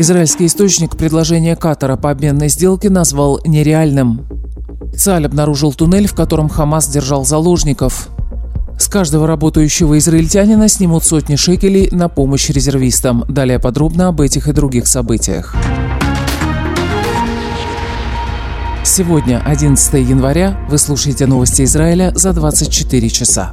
Израильский источник предложение Катара по обменной сделке назвал нереальным. Цаль обнаружил туннель, в котором Хамас держал заложников. С каждого работающего израильтянина снимут сотни шекелей на помощь резервистам. Далее подробно об этих и других событиях. Сегодня, 11 января, вы слушаете новости Израиля за 24 часа.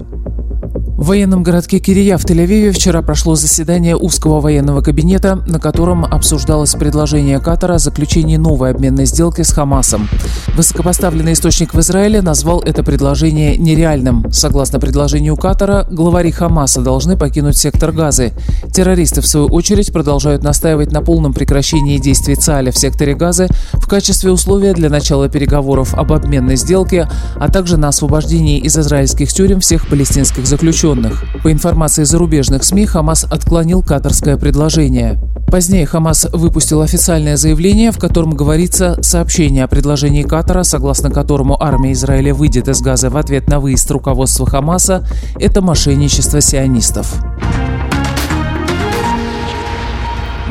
В военном городке Кирия в Тель-Авиве вчера прошло заседание узкого военного кабинета, на котором обсуждалось предложение Катара о заключении новой обменной сделки с Хамасом. Высокопоставленный источник в Израиле назвал это предложение нереальным. Согласно предложению Катара, главари Хамаса должны покинуть сектор Газы. Террористы, в свою очередь, продолжают настаивать на полном прекращении действий ЦАЛя в секторе Газы в качестве условия для начала переговоров об обменной сделке, а также на освобождении из израильских тюрем всех палестинских заключенных заключенных. По информации зарубежных СМИ, Хамас отклонил катарское предложение. Позднее Хамас выпустил официальное заявление, в котором говорится сообщение о предложении Катара, согласно которому армия Израиля выйдет из Газа в ответ на выезд руководства Хамаса, это мошенничество сионистов.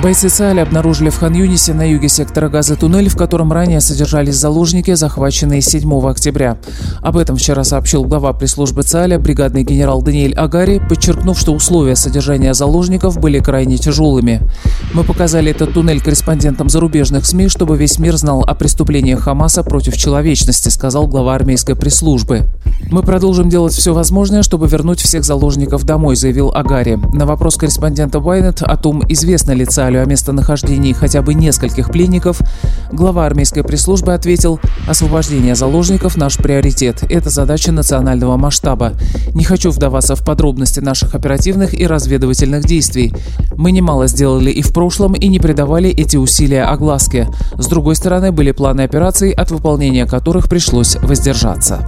Бойцы ЦАЛ обнаружили в Хан-Юнисе на юге сектора газа туннель, в котором ранее содержались заложники, захваченные 7 октября. Об этом вчера сообщил глава пресс-службы ЦАЛя, бригадный генерал Даниэль Агари, подчеркнув, что условия содержания заложников были крайне тяжелыми. Мы показали этот туннель корреспондентам зарубежных СМИ, чтобы весь мир знал о преступлениях Хамаса против человечности, сказал глава армейской пресс-службы. Мы продолжим делать все возможное, чтобы вернуть всех заложников домой, заявил Агари. На вопрос корреспондента Байнет о том, известно ли ЦАЛю о местонахождении хотя бы нескольких пленников, глава армейской пресс-службы ответил, освобождение заложников – наш приоритет. Это задача национального масштаба. Не хочу вдаваться в подробности наших оперативных и разведывательных действий. Мы немало сделали и в прошлом, и не придавали эти усилия огласке. С другой стороны, были планы операций, от выполнения которых пришлось воздержаться.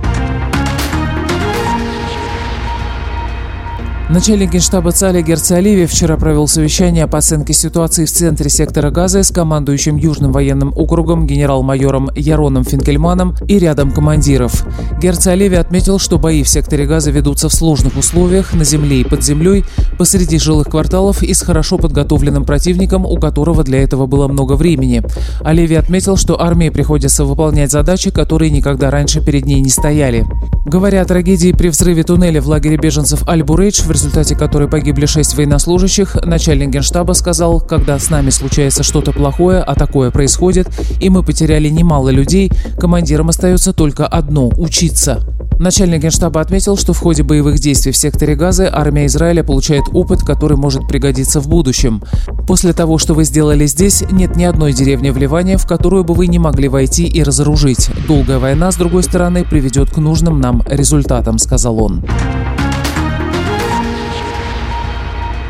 Начальник генштаба ЦАЛИ Герц Оливи вчера провел совещание по оценке ситуации в центре сектора Газа с командующим Южным военным округом генерал-майором Яроном Финкельманом и рядом командиров. Герц Оливи отметил, что бои в секторе Газа ведутся в сложных условиях, на земле и под землей, посреди жилых кварталов и с хорошо подготовленным противником, у которого для этого было много времени. Оливи отметил, что армии приходится выполнять задачи, которые никогда раньше перед ней не стояли. Говоря о трагедии при взрыве туннеля в лагере беженцев Аль-Бурейдж, в результате которой погибли шесть военнослужащих, начальник генштаба сказал, когда с нами случается что-то плохое, а такое происходит, и мы потеряли немало людей, командирам остается только одно – учиться. Начальник генштаба отметил, что в ходе боевых действий в секторе Газы армия Израиля получает опыт, который может пригодиться в будущем. После того, что вы сделали здесь, нет ни одной деревни в Ливане, в которую бы вы не могли войти и разоружить. Долгая война, с другой стороны, приведет к нужным нам результатам, сказал он.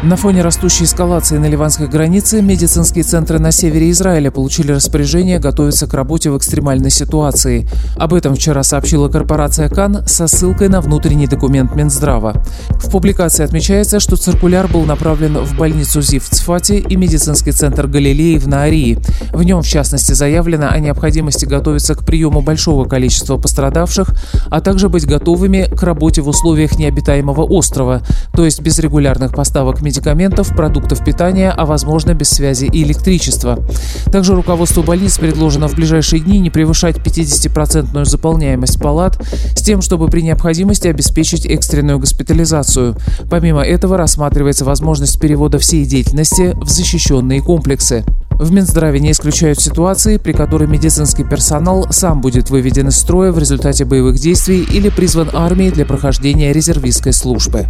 На фоне растущей эскалации на ливанской границе медицинские центры на севере Израиля получили распоряжение готовиться к работе в экстремальной ситуации. Об этом вчера сообщила корпорация КАН со ссылкой на внутренний документ Минздрава. В публикации отмечается, что циркуляр был направлен в больницу ЗИФ в Цфате и медицинский центр Галилеи в Наарии. В нем, в частности, заявлено о необходимости готовиться к приему большого количества пострадавших, а также быть готовыми к работе в условиях необитаемого острова, то есть без регулярных поставок медикаментов, продуктов питания, а возможно без связи и электричества. Также руководству больниц предложено в ближайшие дни не превышать 50% заполняемость палат с тем, чтобы при необходимости обеспечить экстренную госпитализацию. Помимо этого рассматривается возможность перевода всей деятельности в защищенные комплексы. В Минздраве не исключают ситуации, при которой медицинский персонал сам будет выведен из строя в результате боевых действий или призван армией для прохождения резервистской службы.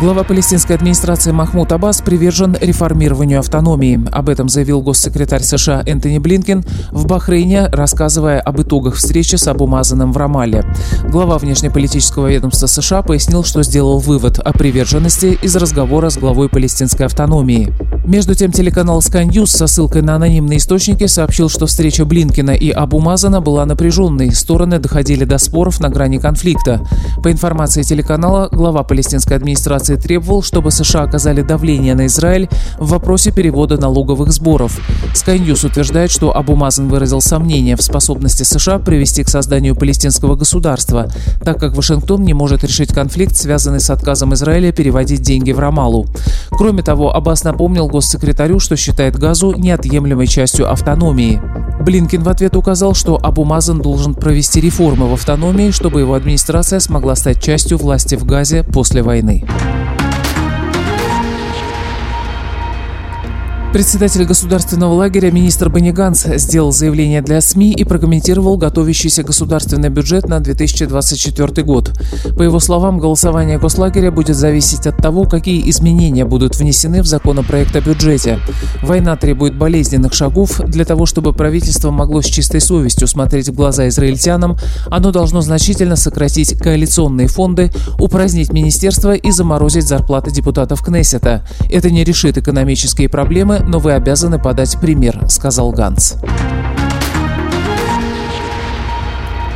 Глава палестинской администрации Махмуд Аббас привержен реформированию автономии. Об этом заявил госсекретарь США Энтони Блинкен в Бахрейне, рассказывая об итогах встречи с Абу Мазаном в Рамалле. Глава внешнеполитического ведомства США пояснил, что сделал вывод о приверженности из разговора с главой палестинской автономии. Между тем, телеканал Sky News со ссылкой на анонимные источники сообщил, что встреча Блинкина и Абу Мазана была напряженной. Стороны доходили до споров на грани конфликта. По информации телеканала, глава палестинской администрации требовал, чтобы США оказали давление на Израиль в вопросе перевода налоговых сборов. Sky News утверждает, что Абу Мазан выразил сомнения в способности США привести к созданию палестинского государства, так как Вашингтон не может решить конфликт, связанный с отказом Израиля переводить деньги в Рамалу. Кроме того, Аббас напомнил госсекретарю, что считает Газу неотъемлемой частью автономии. Блинкин в ответ указал, что Абу Мазан должен провести реформы в автономии, чтобы его администрация смогла стать частью власти в Газе после войны. Председатель государственного лагеря министр Бенни Ганс сделал заявление для СМИ и прокомментировал готовящийся государственный бюджет на 2024 год. По его словам, голосование гослагеря будет зависеть от того, какие изменения будут внесены в законопроект о бюджете. Война требует болезненных шагов. Для того, чтобы правительство могло с чистой совестью смотреть в глаза израильтянам, оно должно значительно сократить коалиционные фонды, упразднить министерства и заморозить зарплаты депутатов Кнессета. Это не решит экономические проблемы, но вы обязаны подать пример», — сказал Ганс.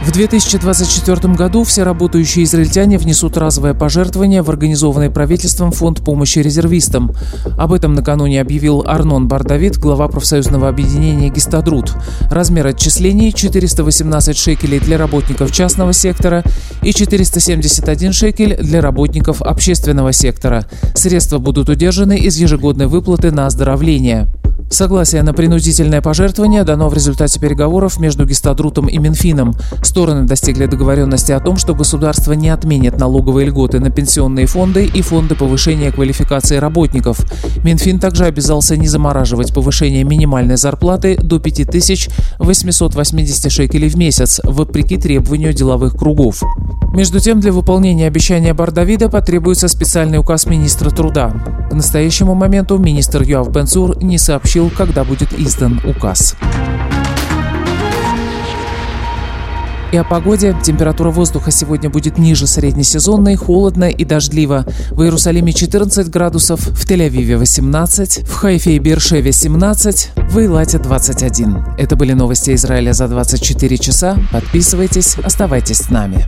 В 2024 году все работающие израильтяне внесут разовое пожертвование в организованный правительством фонд помощи резервистам. Об этом накануне объявил Арнон Бардавид, глава профсоюзного объединения «Гистадрут». Размер отчислений – 418 шекелей для работников частного сектора и 471 шекель для работников общественного сектора. Средства будут удержаны из ежегодной выплаты на оздоровление. Согласие на принудительное пожертвование дано в результате переговоров между Гестадрутом и Минфином. Стороны достигли договоренности о том, что государство не отменит налоговые льготы на пенсионные фонды и фонды повышения квалификации работников. Минфин также обязался не замораживать повышение минимальной зарплаты до 5880 шекелей в месяц, вопреки требованию деловых кругов. Между тем, для выполнения обещания Бардавида потребуется специальный указ министра труда. К настоящему моменту министр Юав Бенцур не сообщил, когда будет издан указ. И о погоде. Температура воздуха сегодня будет ниже среднесезонной, холодно и дождливо. В Иерусалиме 14 градусов, в Тель-Авиве 18, в Хайфе и Бершеве 17, в Эйлате 21. Это были новости Израиля за 24 часа. Подписывайтесь, оставайтесь с нами.